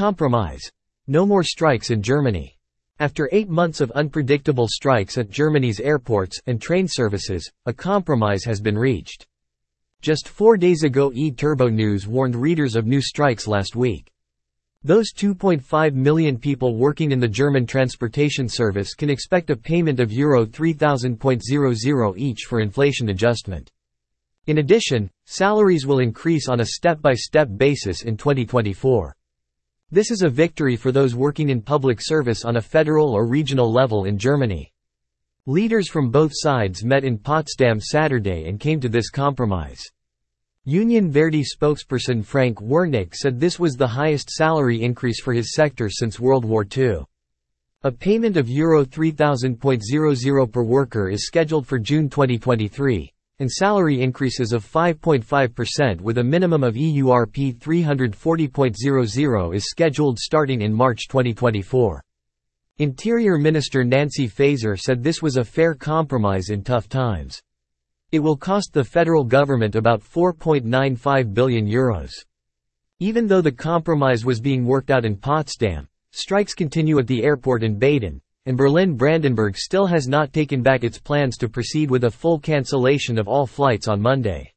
Compromise. No more strikes in Germany. After eight months of unpredictable strikes at Germany's airports and train services, a compromise has been reached. Just four days ago eTurboNews warned readers of new strikes last week. Those 2.5 million people working in the German transportation service can expect a payment of Euro 3000.00 each for inflation adjustment. In addition, salaries will increase on a step-by-step basis in 2024. This is a victory for those working in public service on a federal or regional level in Germany. Leaders from both sides met in Potsdam Saturday and came to this compromise. Union Verdi spokesperson Frank Werneke said this was the highest salary increase for his sector since World War II. A payment of Euro 3000.00 per worker is scheduled for June 2023, and salary increases of 5.5% with a minimum of EURP 340.00 is scheduled starting in March 2024. Interior Minister Nancy Faeser said this was a fair compromise in tough times. It will cost the federal government about 4.95 billion euros. Even though the compromise was being worked out in Potsdam, strikes continue at the airport in Baden, and Berlin-Brandenburg still has not taken back its plans to proceed with a full cancellation of all flights on Monday.